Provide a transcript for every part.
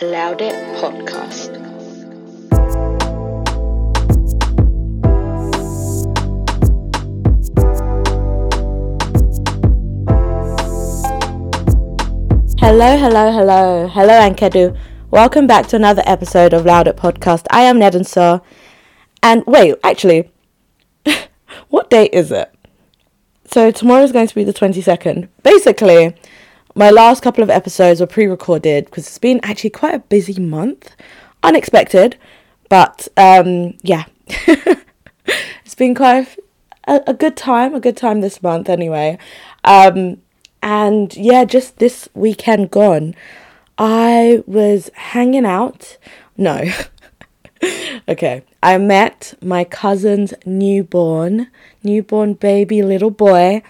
Loud It Podcast. Hello, hello, hello, hello, Ankedu. Welcome back to another episode of Loud It Podcast. I am Nnedinso. And wait, actually, what date is it? So tomorrow is going to be the 22nd. Basically, my last couple of episodes were pre recorded because it's been actually quite a busy month. Unexpected, but um, yeah. it's been quite a, a, good time, a good time this month anyway. Um, and yeah, just this weekend gone, I was hanging out. No. okay. I met my cousin's newborn, newborn baby little boy.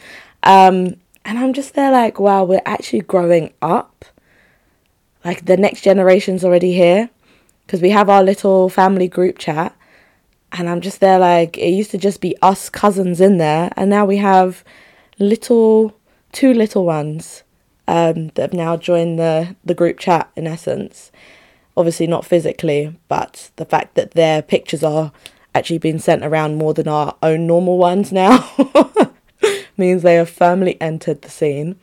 Um, and I'm just there like, wow, we're actually growing up. Like the next generation's already here. Because we have our little family group chat. And I'm just there like, it used to just be us cousins in there. And now we have little, two little ones um, that have now joined the, the group chat in essence. Obviously, not physically, but the fact that their pictures are actually being sent around more than our own normal ones now. means they have firmly entered the scene.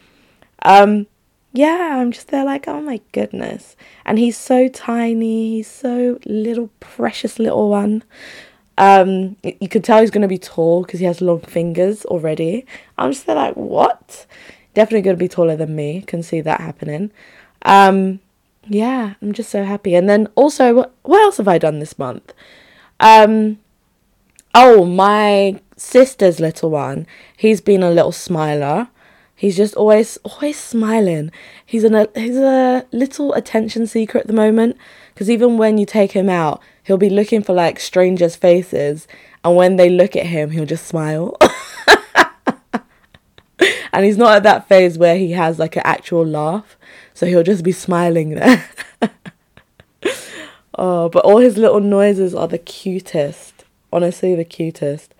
Um, yeah, I'm just there like, oh my goodness. And he's so tiny, he's so little, precious little one. Um, you can tell he's going to be tall because he has long fingers already. I'm just there like, what? Definitely going to be taller than me. Can see that happening. Um, yeah, I'm just so happy. And then also, what, else have I done this month? Um, oh, my sister's little one, he's been a little smiler. He's just always always smiling. He's a he's a little attention seeker at the moment because even when you take him out, he'll be looking for like strangers' faces, and when they look at him, he'll just smile. and he's not at that phase where he has like an actual laugh, so he'll just be smiling there. oh, but all his little noises are the cutest. Honestly, the cutest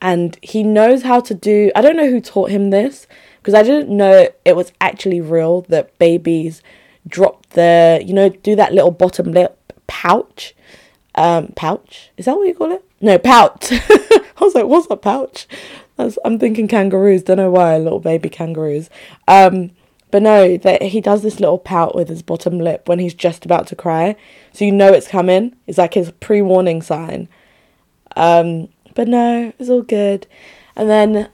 and he knows how to do I don't know who taught him this because I didn't know it was actually real that babies drop the you know do that little bottom lip pouch um pouch? Is that what you call it? No pouch. I was like what's a pouch? That's, I'm thinking kangaroos. Don't know why little baby kangaroos. Um but no that he does this little pout with his bottom lip when he's just about to cry. So you know it's coming. It's like his pre-warning sign. Um but no, it's all good. And then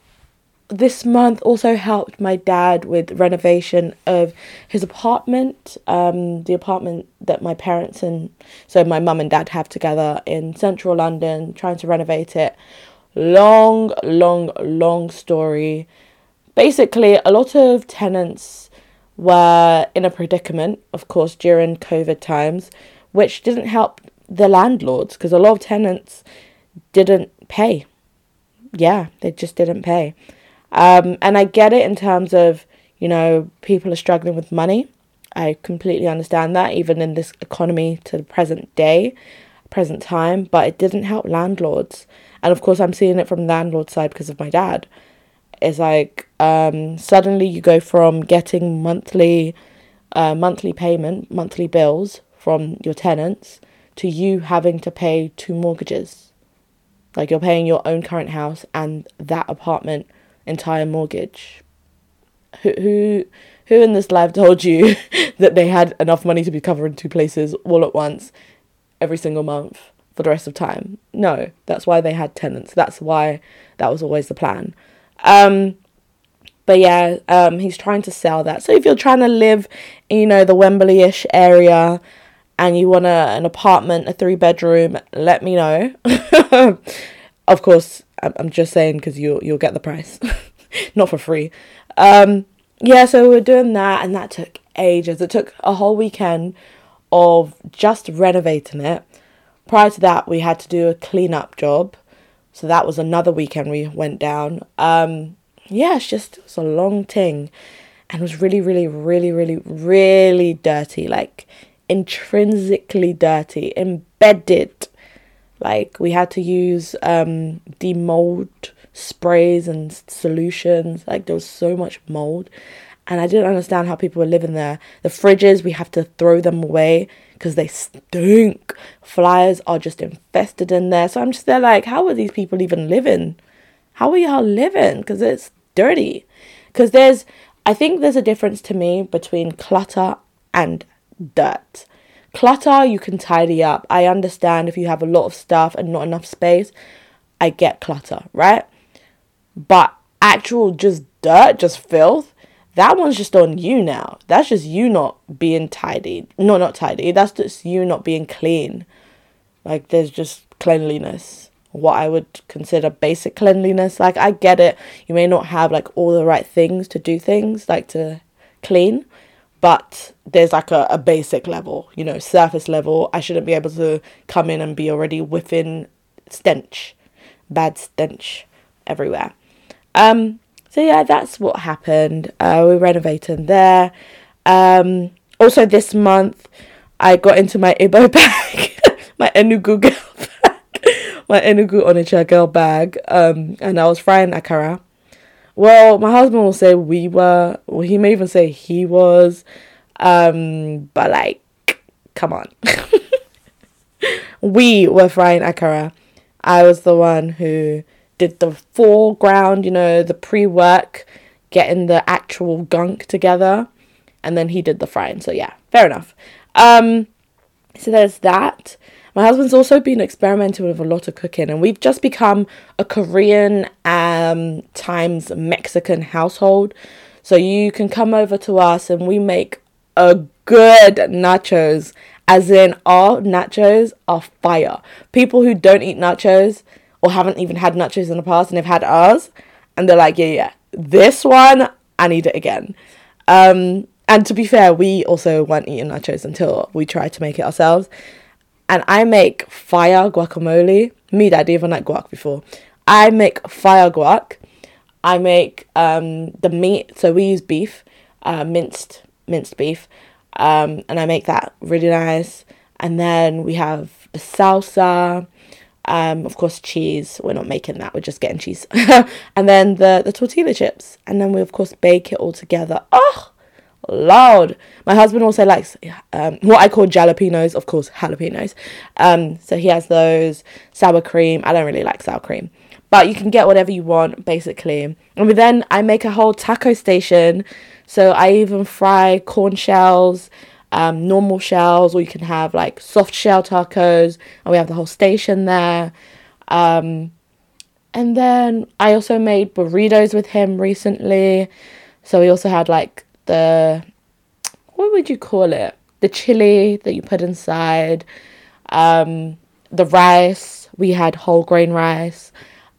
this month also helped my dad with renovation of his apartment, um, the apartment that my parents and so my mum and dad have together in central London, trying to renovate it. Long, long, long story. Basically, a lot of tenants were in a predicament, of course, during COVID times, which didn't help the landlords because a lot of tenants didn't pay. Yeah, they just didn't pay. Um, and I get it in terms of, you know, people are struggling with money. I completely understand that, even in this economy to the present day, present time, but it didn't help landlords. And of course, I'm seeing it from the landlord side because of my dad. It's like um, suddenly you go from getting monthly, uh, monthly payment, monthly bills from your tenants, to you having to pay two mortgages like you're paying your own current house and that apartment entire mortgage. Who who who in this life told you that they had enough money to be covering two places all at once every single month for the rest of time? No, that's why they had tenants. That's why that was always the plan. Um but yeah, um, he's trying to sell that. So if you're trying to live, in, you know, the Wembley-ish area, and you want a, an apartment, a three bedroom, let me know. of course, I'm just saying because you'll you'll get the price, not for free. Um, yeah, so we're doing that, and that took ages. It took a whole weekend of just renovating it. Prior to that, we had to do a cleanup job, so that was another weekend we went down. Um, yeah, it's just it's a long thing, and it was really, really, really, really, really dirty. Like intrinsically dirty, embedded. Like we had to use um, demold sprays and solutions. Like there was so much mold, and I didn't understand how people were living there. The fridges, we have to throw them away because they stink. Flies are just infested in there. So I'm just there like, how are these people even living? How are y'all living? Because it's dirty. Because there's, I think there's a difference to me between clutter and dirt. Clutter, you can tidy up. I understand if you have a lot of stuff and not enough space. I get clutter, right? But actual just dirt, just filth, that one's just on you now. That's just you not being tidy. No, not tidy. That's just you not being clean. Like there's just cleanliness. What I would consider basic cleanliness. Like I get it. You may not have like all the right things to do things, like to clean. But there's like a, a basic level, you know, surface level. I shouldn't be able to come in and be already whiffing stench. Bad stench everywhere. Um so yeah, that's what happened. Uh, we're renovating there. Um, also this month, I got into my Ibo bag, my Enugu girl bag, my Enugu Onitsha girl bag, um, and I was frying akara. Well, my husband will say we were. Well, he may even say he was, um, but like, come on, we were frying akara. I was the one who did the foreground, you know, the pre work, getting the actual gunk together, and then he did the frying. So yeah, fair enough. Um, so there's that. My husband's also been experimenting with a lot of cooking, and we've just become a Korean um, times Mexican household. So you can come over to us, and we make a good nachos. As in, our nachos are fire. People who don't eat nachos, or haven't even had nachos in the past and they've had ours and they're like, yeah, yeah, this one, I need it again. Um, and to be fair, we also weren't eating nachos until we tried to make it ourselves. And I make fire guacamole. Me, dad, even like guac before. I make fire guac. I make um, the meat. So we use beef, uh, minced minced beef, um, and I make that really nice. And then we have the salsa. Um, of course, cheese. We're not making that. We're just getting cheese. and then the the tortilla chips. And then we of course bake it all together. Oh, loud. My husband also likes um, what I call jalapenos. Of course, jalapenos. Um, so he has those sour cream. I don't really like sour cream, but you can get whatever you want basically. And then I make a whole taco station. So I even fry corn shells um, normal shells, or you can have like soft shell tacos, and we have the whole station there. Um, and then I also made burritos with him recently. So we also had like the what would you call it? The chili that you put inside, um, the rice. We had whole grain rice,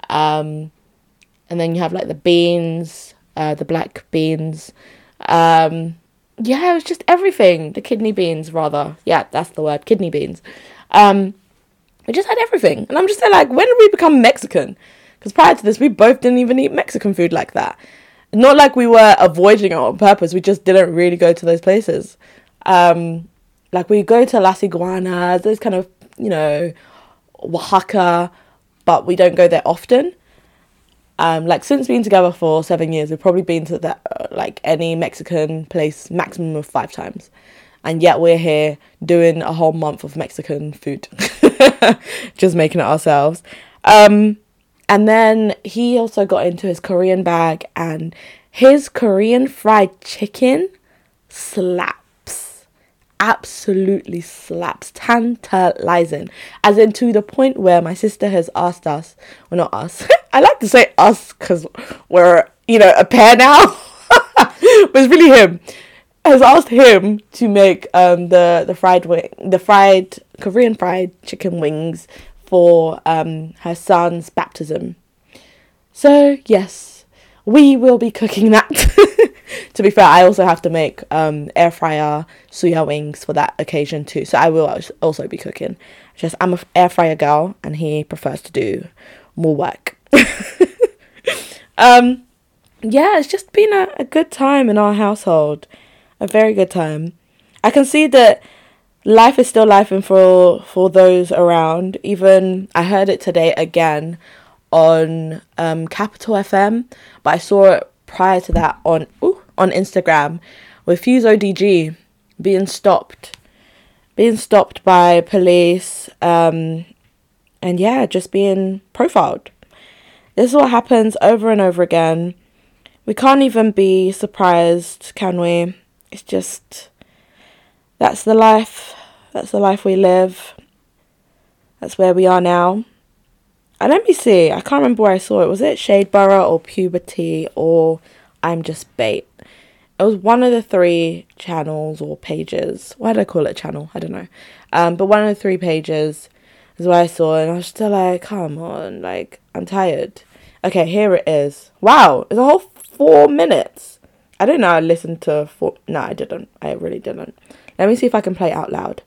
um, and then you have like the beans, uh, the black beans. Um, yeah, it was just everything. The kidney beans, rather. Yeah, that's the word. Kidney beans. Um, we just had everything, and I'm just there like, when did we become Mexican? Because prior to this, we both didn't even eat Mexican food like that. Not like we were avoiding it on purpose. We just didn't really go to those places. Um, like we go to Las Iguanas, those kind of, you know, Wahaca, but we don't go there often. Um, like since being together for seven years, we've probably been to that uh, like any Mexican place maximum of five times, and yet we're here doing a whole month of Mexican food, just making it ourselves. Um, and then he also got into his Korean bag, and his Korean fried chicken slaps. absolutely slaps, tantalizing, as in to the point where my sister has asked us, well, not us, I like to say us because we're, you know, a pair now, but it's really him, has asked him to make um, the, the fried wing, the fried, Korean fried chicken wings for um, her son's baptism. So, yes, we will be cooking that. to be fair, I also have to make um, air fryer suya wings for that occasion too. So I will also be cooking. Just I'm an air fryer girl, and he prefers to do more work. um, yeah, it's just been a, a good time in our household, a very good time. I can see that life is still life and for for those around. Even I heard it today again on um, Capital FM, but I saw it prior to that on ooh, on Instagram with Fuse ODG being stopped, being stopped by police, um, and yeah, just being profiled. This is what happens over and over again. We can't even be surprised, can we? It's just that's the life. That's the life we live. That's where we are now. And let me see. I can't remember where I saw it. Was it Shadeborough or Pubity or I'm Just Bait? It was one of the three channels or pages. Why did I call it channel? I don't know. Um, but one of the three pages is what I saw, and I was still like, come on, like I'm tired. Okay, here it is. Wow, it's a whole four minutes. I didn't know I listened to four. No, I didn't. I really didn't. Let me see if I can play it out loud.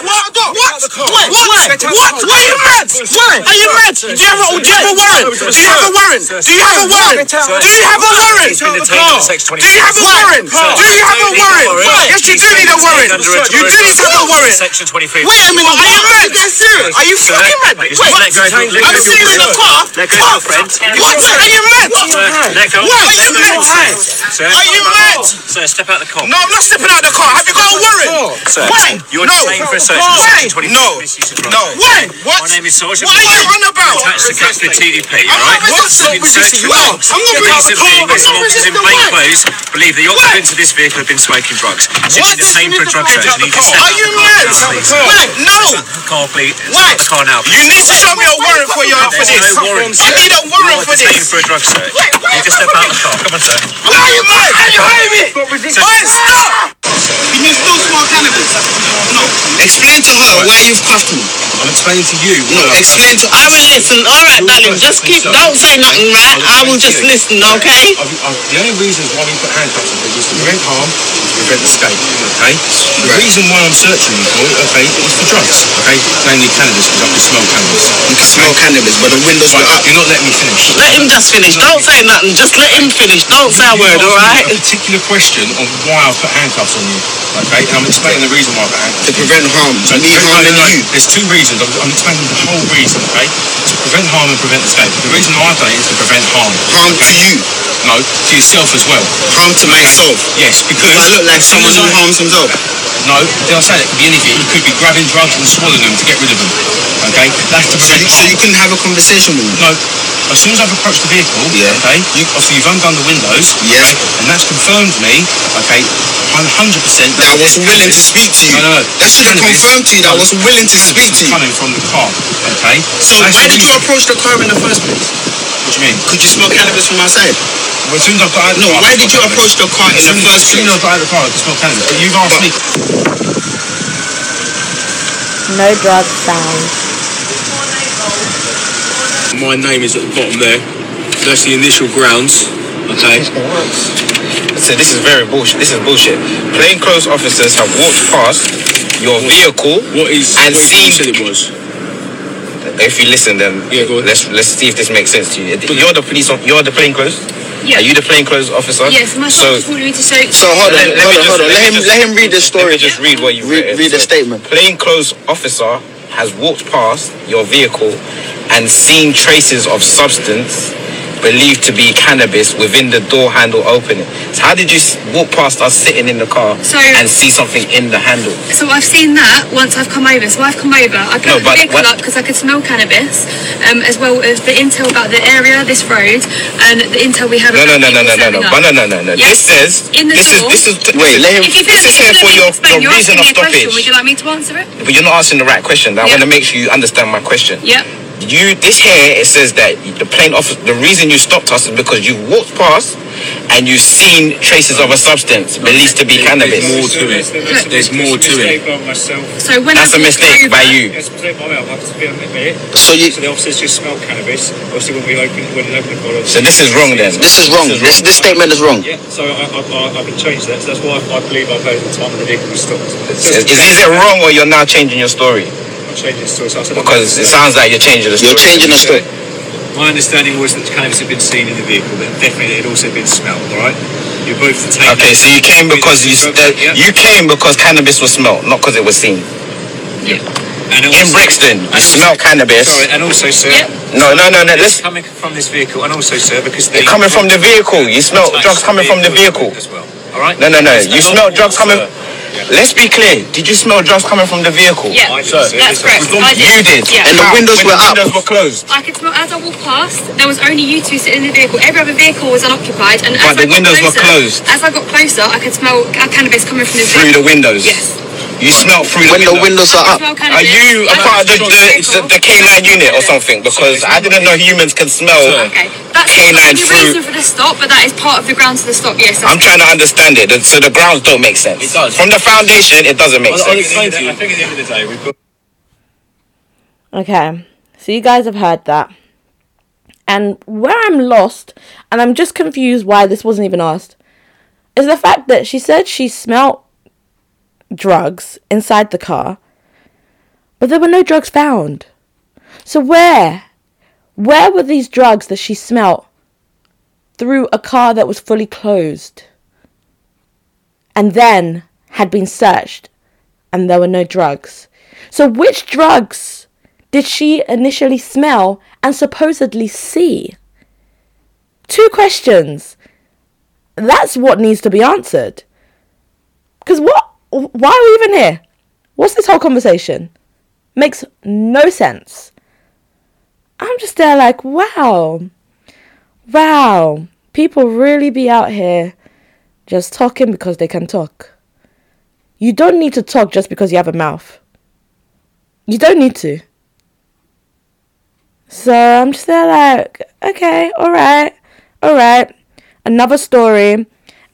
Wait, wait, wait, what? What? What? What? What? Are you mad? What? Are you mad? Do you have a, do you have a warrant? Do you have a warrant? Do you have a warrant? Do you have a warrant? Do you have a warrant? Do you have a warrant? Yes, you do need a warrant. You do need to have a warrant. Section 23. Wait a minute, are you mad? Are serious? Are you fucking mad? Wait, I'm seeing you in the car. Let go of your friend. What? Are you mad? Let. What? Are you mad? Are you mad? Sir, step out the car. No, I'm not stepping out the car. Have you got a warrant? Sir, Why? you're no. Detained for a search Why? of section 23. No. Of. No. Why? What? My name is Sergeant. What are you on about? Attached to Catford TDP, I'm alright? not resisting. Been searched for No, drugs. I'm not The resisting. been I'm not some officers in resisting plain what? clothes believe the occupants of this vehicle have been smoking drugs. What? detained for a drug search. You need to step Are you the mad? Why? No. Car, please. Why? The car now, You need to show me a warrant for your for this. I need a warrant for this. for a drug search. You to step out the car. Come on, sir. Why are you mad? Are you hiding me? Why stop? Can you still smoke cannabis? No. Explain to her why you've cuffed me. I'm explaining to you. No, explain to I will listen. All right, darling. Just keep. Don't say nothing, right? I will just listen. Okay. The only reason why we put handcuffs on people is to prevent harm, to prevent escape. Okay. The reason why I'm searching you for, okay, is for drugs. Okay, namely cannabis, because I can smell cannabis. You can smell cannabis, but the windows were Right, up. you're not letting me finish. Let him just finish. Don't say nothing. Just let him finish. Don't say a word. All right. A particular question on why I've put handcuffs on you. Okay, and I'm explaining the reason why put. To prevent harm. So Me no, harming no, you. There's two reasons. I'm, I'm explaining the whole reason, okay? To prevent harm and prevent escape. The reason why I've done it is to prevent harm. Harm to you. No, to yourself as well. Harm to myself. Yes, because I look like someone who harms himself. No, did I say that? It could be anything. You could be grabbing drugs and swallowing them to get rid of them. Okay, that's to So prevent you, so you couldn't have a conversation with me. No, as soon as I've approached the vehicle, Yeah. okay, you, obviously you've undone the windows, Yeah. okay, and that's confirmed me, okay, 100% That I was willing to speak to you. No, no, no. That should have confirmed to you that I was willing to speak to you. Coming from the car, okay. So That's why did you approach the car in the first place? What do you mean? Could you smell cannabis from outside? Well, as soon as I got out of the No, car, why I did you smelled approach the car in As the soon- first As soon as I place? got out of the car, I could smell cannabis. But you've asked me. No drug found. My name is at the bottom there. That's the initial grounds. Okay. So this is very bullshit. This is bullshit. Plainclothes officers have walked past your vehicle. What is And what seen- said it was? If you listen, then Yeah, go on. let's let's see if this makes sense to you. You're the police. of- You're the plainclothes. Yeah. Are you the plainclothes officer? Yes, my So so, wanted me to show. So hold on, Let- let me hold on, just- hold on. let Let me him just- let him read the let story. me just read what you Read- read. read the So, statement. Plainclothes officer has walked past your vehicle and seen traces of substance believed to be cannabis within the door handle opening. So how did you walk past us sitting in the car So- and see something in the handle? So I've seen that once I've come over. So I've come over. I put No, the vehicle up because I could smell cannabis, um, as well as the intel about the area, this road, and the intel we had No, no, no, no, no, no, no, no, no, no, no. Yes. This says In the this is door. this is Wait, let him. If you this is here for your, explain, your reason of a question. Would you like me to answer it? But you're not asking the right question. I Yeah. want to make sure you understand my question. Yep. You this here it says that the plain officer the reason you stopped us is because you walked past and you've seen traces of a substance believed to be cannabis. There's more to it. There's more to it. So when That's I a mistake over, by you. It's a mistake by me. I'll have to be a minute. So you. So the officers just smelled cannabis. Obviously, when we open, when we open the bottle. So this is wrong then. This is wrong. This this statement is wrong. Yeah, so I, I, I, I can change that. So that's why I, I believe I've heard the time when the vehicle was stopped. Is, is it wrong or you're now changing your story? I'm changing the story. So I said, Because it sounds like you're changing the story. You're changing the story. My understanding was that cannabis had been seen in the vehicle, but definitely it had also been smelled. All right, you're both detained. Okay, so you came because you Yeah. Uh, you came because cannabis was smelled, not because it was seen. Yeah. And in also- Brixton. You smell cannabis. Sorry, and also, sir. Yep. No, no, no, no. It's Let's. coming from this vehicle, and also, sir, because the It's coming from the vehicle. You smell drugs coming from the vehicle. as well. All right. No, no, no. You smell drugs coming. Sir. Let's be clear. Did you smell drugs coming from the vehicle? Yeah, I did, sir. that's correct. We've I You did. Yeah. And the How? windows When were the up. windows were closed. I could smell as I walked past. There was only you two sitting in the vehicle. Every other vehicle was unoccupied, and But as the I got windows were closer, closed. As I got closer, I could smell cannabis coming from the Through the windows. Yes. You smell through the When the windows. windows are up. smell Are cannabis. you a part of the, got the, vehicle. the, the K9 unit or something? Because I didn't know humans can smell. Okay, that's K9 not the through- reason for the stop, but that is part of the grounds for the stop. Yes. I'm trying to understand it. So the grounds don't make sense. It does. From the foundation, it doesn't make I'll, I'll sense. explain to you. I think at the end of the day, we've got. Okay, so you guys have heard that. And where I'm lost, and I'm just confused why this wasn't even asked, is the fact that she said she smelt drugs inside the car, but there were no drugs found. So where? Where were these drugs that she smelt through a car that was fully closed and then had been searched and there were no drugs? So which drugs did she initially smell and supposedly see? Two questions. That's what needs to be answered. Because what? Why are we even here? What's this whole conversation? Makes no sense. I'm just there like, wow. Wow. People really be out here just talking because they can talk. You don't need to talk just because you have a mouth. You don't need to. So I'm just there like, okay, alright, alright. Another story.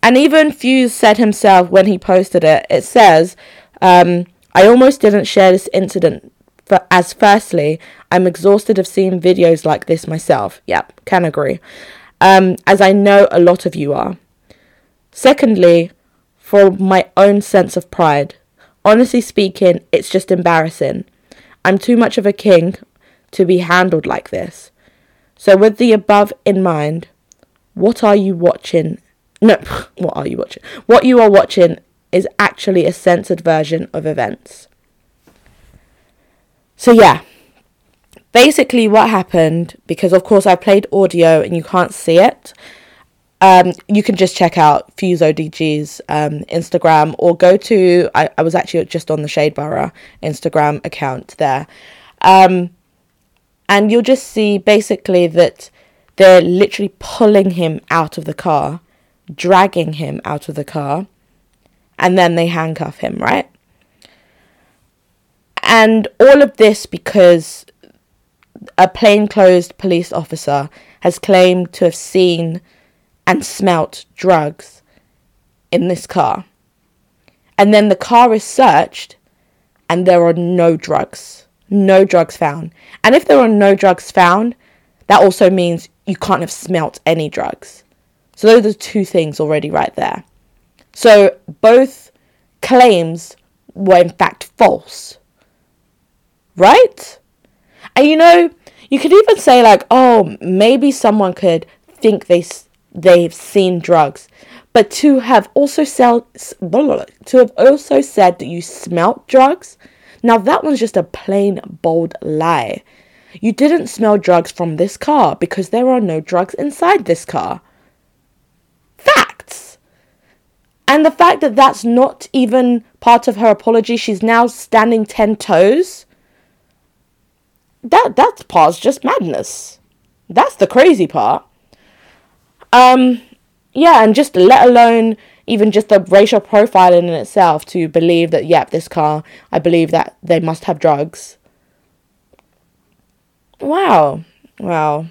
And even Fuse said himself when he posted it, it says, um, I almost didn't share this incident for, as firstly, I'm exhausted of seeing videos like this myself. Yep, can agree. Um, as I know a lot of you are. Secondly, for my own sense of pride. Honestly speaking, it's just embarrassing. I'm too much of a king to be handled like this. So, with the above in mind, what are you watching? No, what are you watching? What you are watching is actually a censored version of events. So, yeah. Basically, what happened, because of course I played audio and you can't see it, um, you can just check out Fuse ODG's um, Instagram or go to, I, I was actually just on the Shadeborough Instagram account there. Um, and you'll just see basically that they're literally pulling him out of the car, dragging him out of the car, and then they handcuff him, right? And all of this because a plainclothes police officer has claimed to have seen and smelt drugs in this car. And then the car is searched and there are no drugs. No drugs found. And if there are no drugs found, that also means you can't have smelt any drugs. So those are two things already right there. So both claims were in fact false. Right? And you know, you could even say like, oh, maybe someone could think they they've seen drugs, but to have also sell to have also said that you smelt drugs, now that one's just a plain bold lie. You didn't smell drugs from this car because there are no drugs inside this car. And the fact that that's not even part of her apology, she's now standing 10 toes. That that part's just madness. That's the crazy part. Um yeah, and just let alone even just the racial profiling in itself to believe that yep, this car, I believe that they must have drugs. Wow. Wow.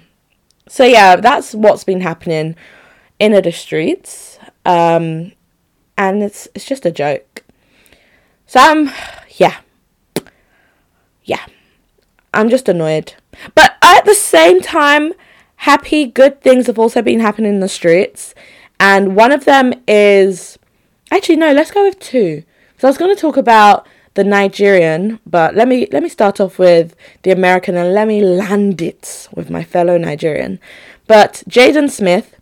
So yeah, that's what's been happening in the streets. Um and it's it's just a joke. So um yeah. Yeah. I'm just annoyed. But at the same time, happy good things have also been happening in the streets. And one of them is actually no, let's go with two. So I was gonna talk about the Nigerian, but let me let me start off with the American and let me land it with my fellow Nigerian. But Jaden Smith,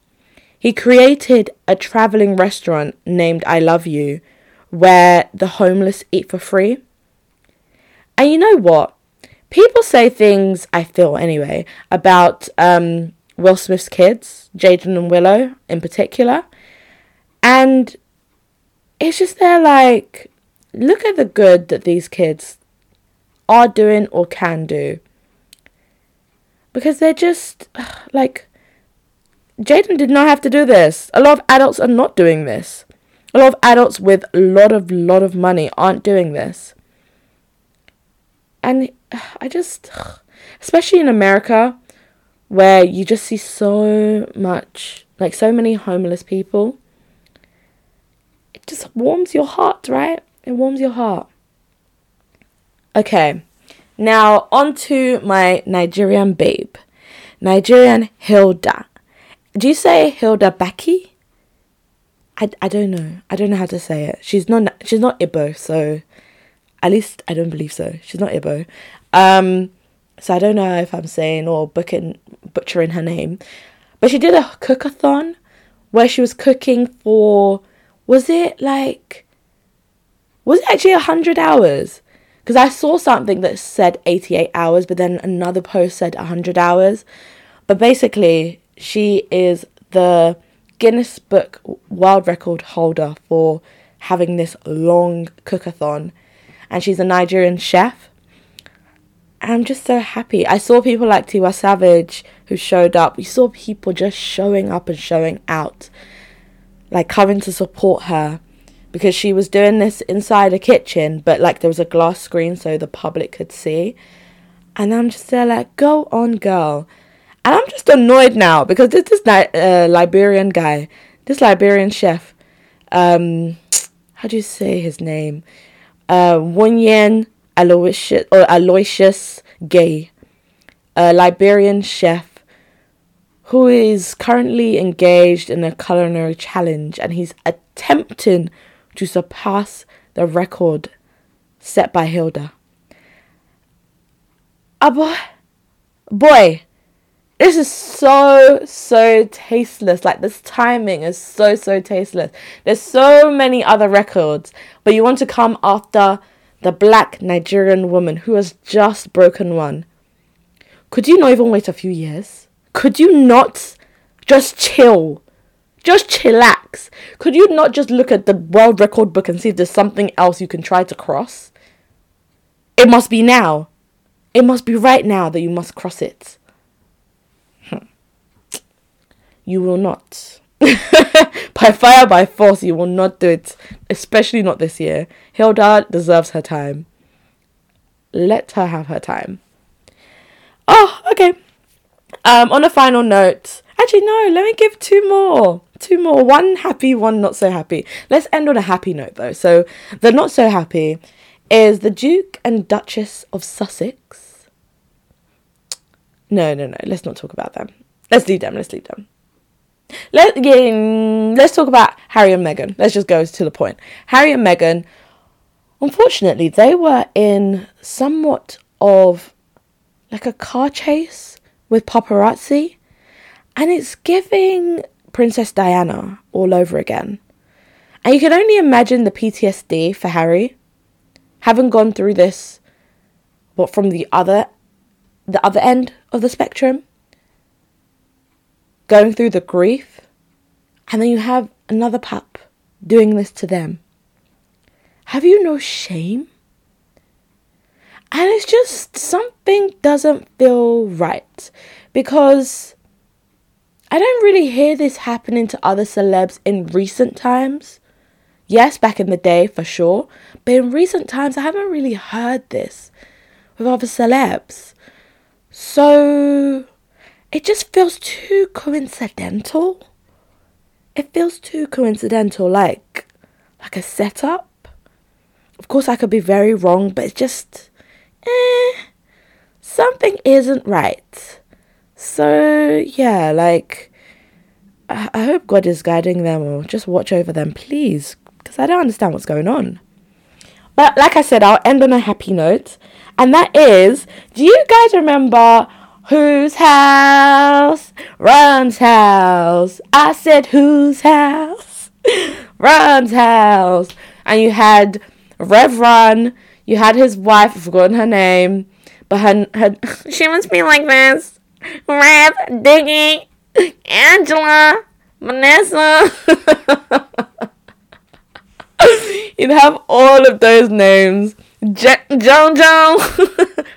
he created a traveling restaurant named I Love You, where the homeless eat for free. And you know what? People say things, I feel anyway, about um, Will Smith's kids, Jaden and Willow in particular. And it's just they're like, look at the good that these kids are doing or can do. Because they're just like, Jaden did not have to do this. A lot of adults are not doing this. A lot of adults with a lot of lot of money aren't doing this. And I just especially in America where you just see so much like so many homeless people. It just warms your heart, right? It warms your heart. Okay. Now on to my Nigerian babe. Nigerian Hilda. Do you say Hilda Baci? I, I don't know. I don't know how to say it. She's not she's not Igbo, so at least I don't believe so. She's not Igbo. Um, so I don't know if I'm saying or booking, butchering her name. But she did a cookathon where she was cooking for was it like was it actually 100 hours? Because I saw something that said 88 hours, but then another post said 100 hours. But basically, she is the Guinness Book World Record holder for having this long cookathon. And she's a Nigerian chef. I'm just so happy. I saw people like Tiwa Savage who showed up. We saw people just showing up and showing out, like coming to support her because she was doing this inside a kitchen, but like there was a glass screen so the public could see. And I'm just there like, go on, girl. And I'm just annoyed now because this this uh, Liberian guy, this Liberian chef, um, how do you say his name? Uh, Wunyen Aloysius or Aloysius Gay, a Liberian chef who is currently engaged in a culinary challenge and he's attempting to surpass the record set by Hilda. Boy, boy, this is so so tasteless. Like this timing is so so tasteless. There's so many other records, but you want to come after the black Nigerian woman who has just broken one. Could you not even wait a few years? Could you not just chill? Just chillax. Could you not just look at the world record book and see if there's something else you can try to cross? It must be now. It must be right now that you must cross it. You will not. by fire, by force, you will not do it. Especially not this year. Hilda deserves her time. Let her have her time. Oh, okay. Um, on a final note, actually no, let me give two more. Two more. One happy, one not so happy. Let's end on a happy note though. So the not so happy is the Duke and Duchess of Sussex. No, no, no. Let's not talk about them. Let's leave them. Let's leave them. Let yeah, mm, let's talk about Harry and Meghan. Let's just go to the point. Harry and Meghan, unfortunately, they were in somewhat of like a car chase with paparazzi, and it's giving Princess Diana all over again. And you can only imagine the PTSD for Harry, having gone through this, but from the other, the other end of the spectrum going through the grief, and then you have another pup doing this to them. Have you no shame? And it's just something doesn't feel right because I don't really hear this happening to other celebs in recent times. Yes, back in the day for sure, but in recent times I haven't really heard this with other celebs. So it just feels too coincidental. It feels too coincidental, like like a setup. Of course, I could be very wrong, but it's just, eh, something isn't right. So yeah, like I, I hope God is guiding them, or just watch over them, please, because I don't understand what's going on. But like I said, I'll end on a happy note, and that is, do you guys remember? Whose house? Run's house. I said, whose house? Run's house. And you had Rev Run, You had his wife, I've forgotten her name, but her, her she must be like this. Rev, Diggy, Angela, Vanessa. You'd have all of those names. Je- Jojo,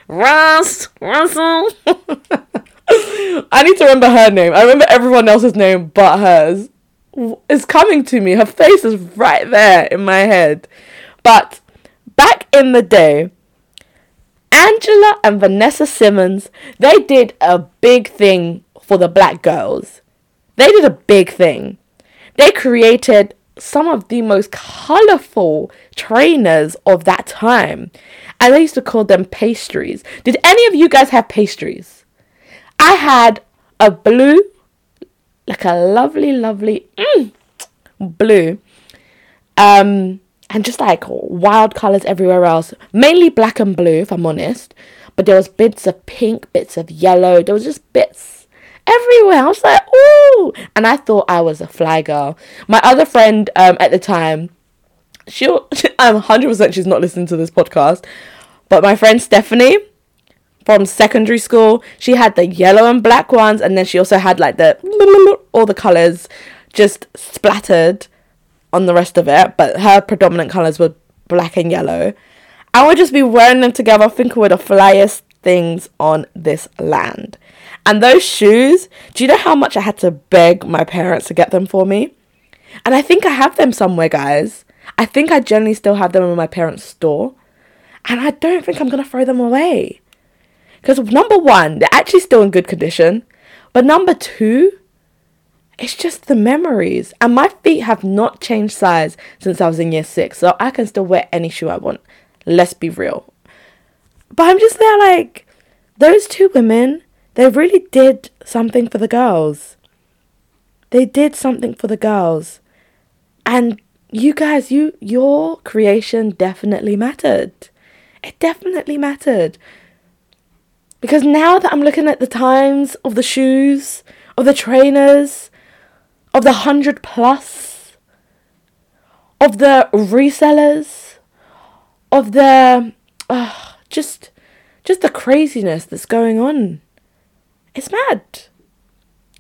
Ross, Russell. I need to remember her name. I remember everyone else's name but hers. It's coming to me. Her face is right there in my head. But back in the day, Angela and Vanessa Simmons, they did a big thing for the black girls. They did a big thing. They created some of the most colorful trainers of that time. And they used to call them pastries. Did any of you guys have pastries? I had a blue, like a lovely, lovely mm, blue, um, and just like wild colors everywhere else. Mainly black and blue, if I'm honest. But there was bits of pink, bits of yellow. There was just bits everywhere. I was like, ooh, and I thought I was a fly girl. My other friend um, at the time, she, I'm 100% she's not listening to this podcast, but my friend Stephanie from secondary school, she had the yellow and black ones, and then she also had like the all the colors just splattered on the rest of it, but her predominant colors were black and yellow. I would just be wearing them together, thinking we're the flyest things on this land. And those shoes, do you know how much I had to beg my parents to get them for me? And I think I have them somewhere, guys. I think I generally still have them in my parents' store. And I don't think I'm going to throw them away. Because number one, they're actually still in good condition. But number two, it's just the memories. And my feet have not changed size since I was in year six. So I can still wear any shoe I want. Let's be real. But I'm just there like, those two women, they really did something for the girls. They did something for the girls. And you guys, you your creation definitely mattered. It definitely mattered. Because now that I'm looking at the times of the shoes, of the trainers, of the hundred plus, of the resellers, of the uh, just just the craziness that's going on. It's mad.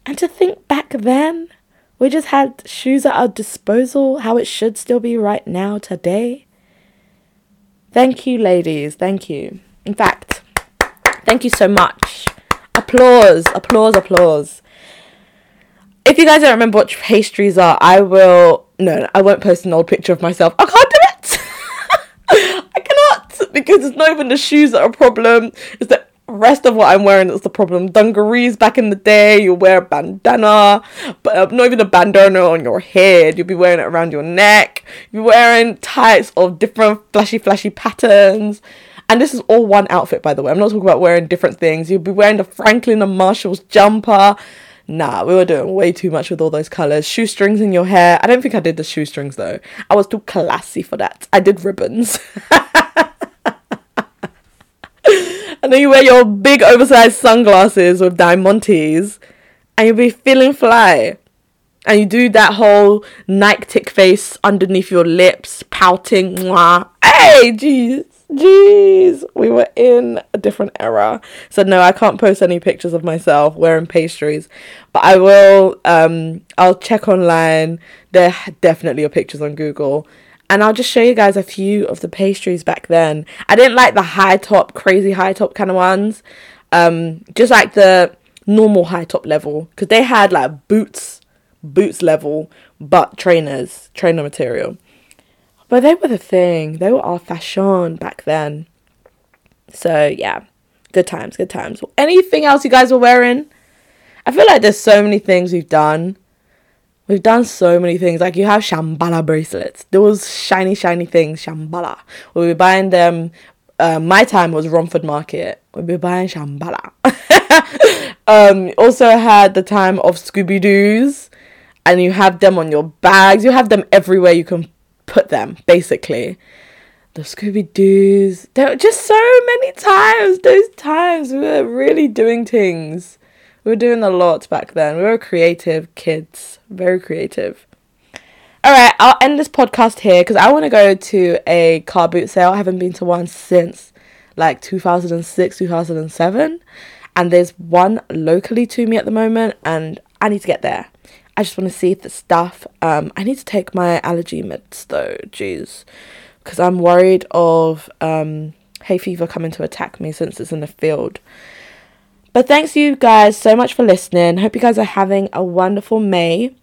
And to think back then, we just had shoes at our disposal, how it should still be right now, today. Thank you, ladies. Thank you. In fact, thank you so much. Applause, applause, applause. If you guys don't remember what pastries are, I will. No, I won't post an old picture of myself. I can't do it! I cannot! Because it's not even the shoes that are a problem, it's the rest of what I'm wearing that's the problem. Dungarees back in the day, you'll wear a bandana, but uh, not even a bandana on your head. You'll be wearing it around your neck. You're wearing tights of different flashy, flashy patterns. And this is all one outfit, by the way. I'm not talking about wearing different things. You'll be wearing the Franklin and Marshalls jumper. Nah, we were doing way too much with all those colours. Shoestrings in your hair. I don't think I did the shoestrings though. I was too classy for that. I did ribbons. and then you wear your big oversized sunglasses with diamantes and you'll be feeling fly. And you do that whole Nike tick face underneath your lips, pouting. Mwah. Hey, jeez, jeez. We were in a different era. So no, I can't post any pictures of myself wearing pastries, but I will. Um, I'll check online. There definitely are pictures on Google, and I'll just show you guys a few of the pastries back then. I didn't like the high top, crazy high top kind of ones. Um, just like the normal high top level. Because they had like boots boots level but trainers trainer material. But they were the thing. They were our fashion back then. So yeah. Good times good times. Anything else you guys were wearing? I feel like there's so many things we've done we've done so many things like you have shambhala bracelets those shiny shiny things shambhala we'll be buying them uh, my time was romford market we'll be buying shambhala um also had the time of scooby-doo's and you have them on your bags. You have them everywhere you can put them, basically. The Scooby Doo's. There were just so many times. Those times we were really doing things. We were doing a lot back then. We were creative kids, very creative. All right, I'll end this podcast here because I want to go to a car boot sale. I haven't been to one since like 2006, 2007. And there's one locally to me at the moment, and I need to get there. I just want to see the stuff. Um, I need to take my allergy meds though, jeez, because I'm worried of um, hay fever coming to attack me since it's in the field. But thanks you guys so much for listening. Hope you guys are having a wonderful May.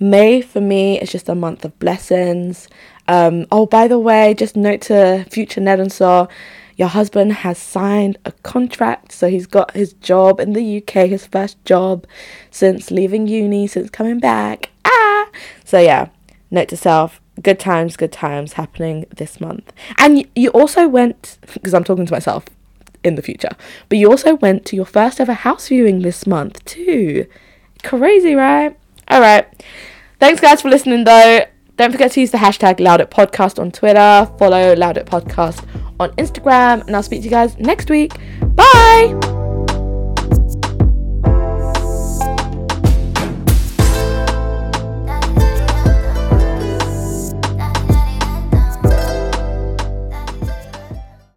May for me is just a month of blessings. Um, oh, by the way, just note to future Nnedinso, your husband has signed a contract, so he's got his job in the UK, his first job since leaving uni, since coming back. Ah, so yeah. Note to self: good times, good times happening this month. And you also went because I'm talking to myself in the future, but you also went to your first ever house viewing this month too. Crazy, right? All right. Thanks, guys, for listening, though. Don't forget to use the hashtag LoudItPodcast on Twitter. Follow Loud It Podcast on Instagram. And I'll speak to you guys next week. Bye.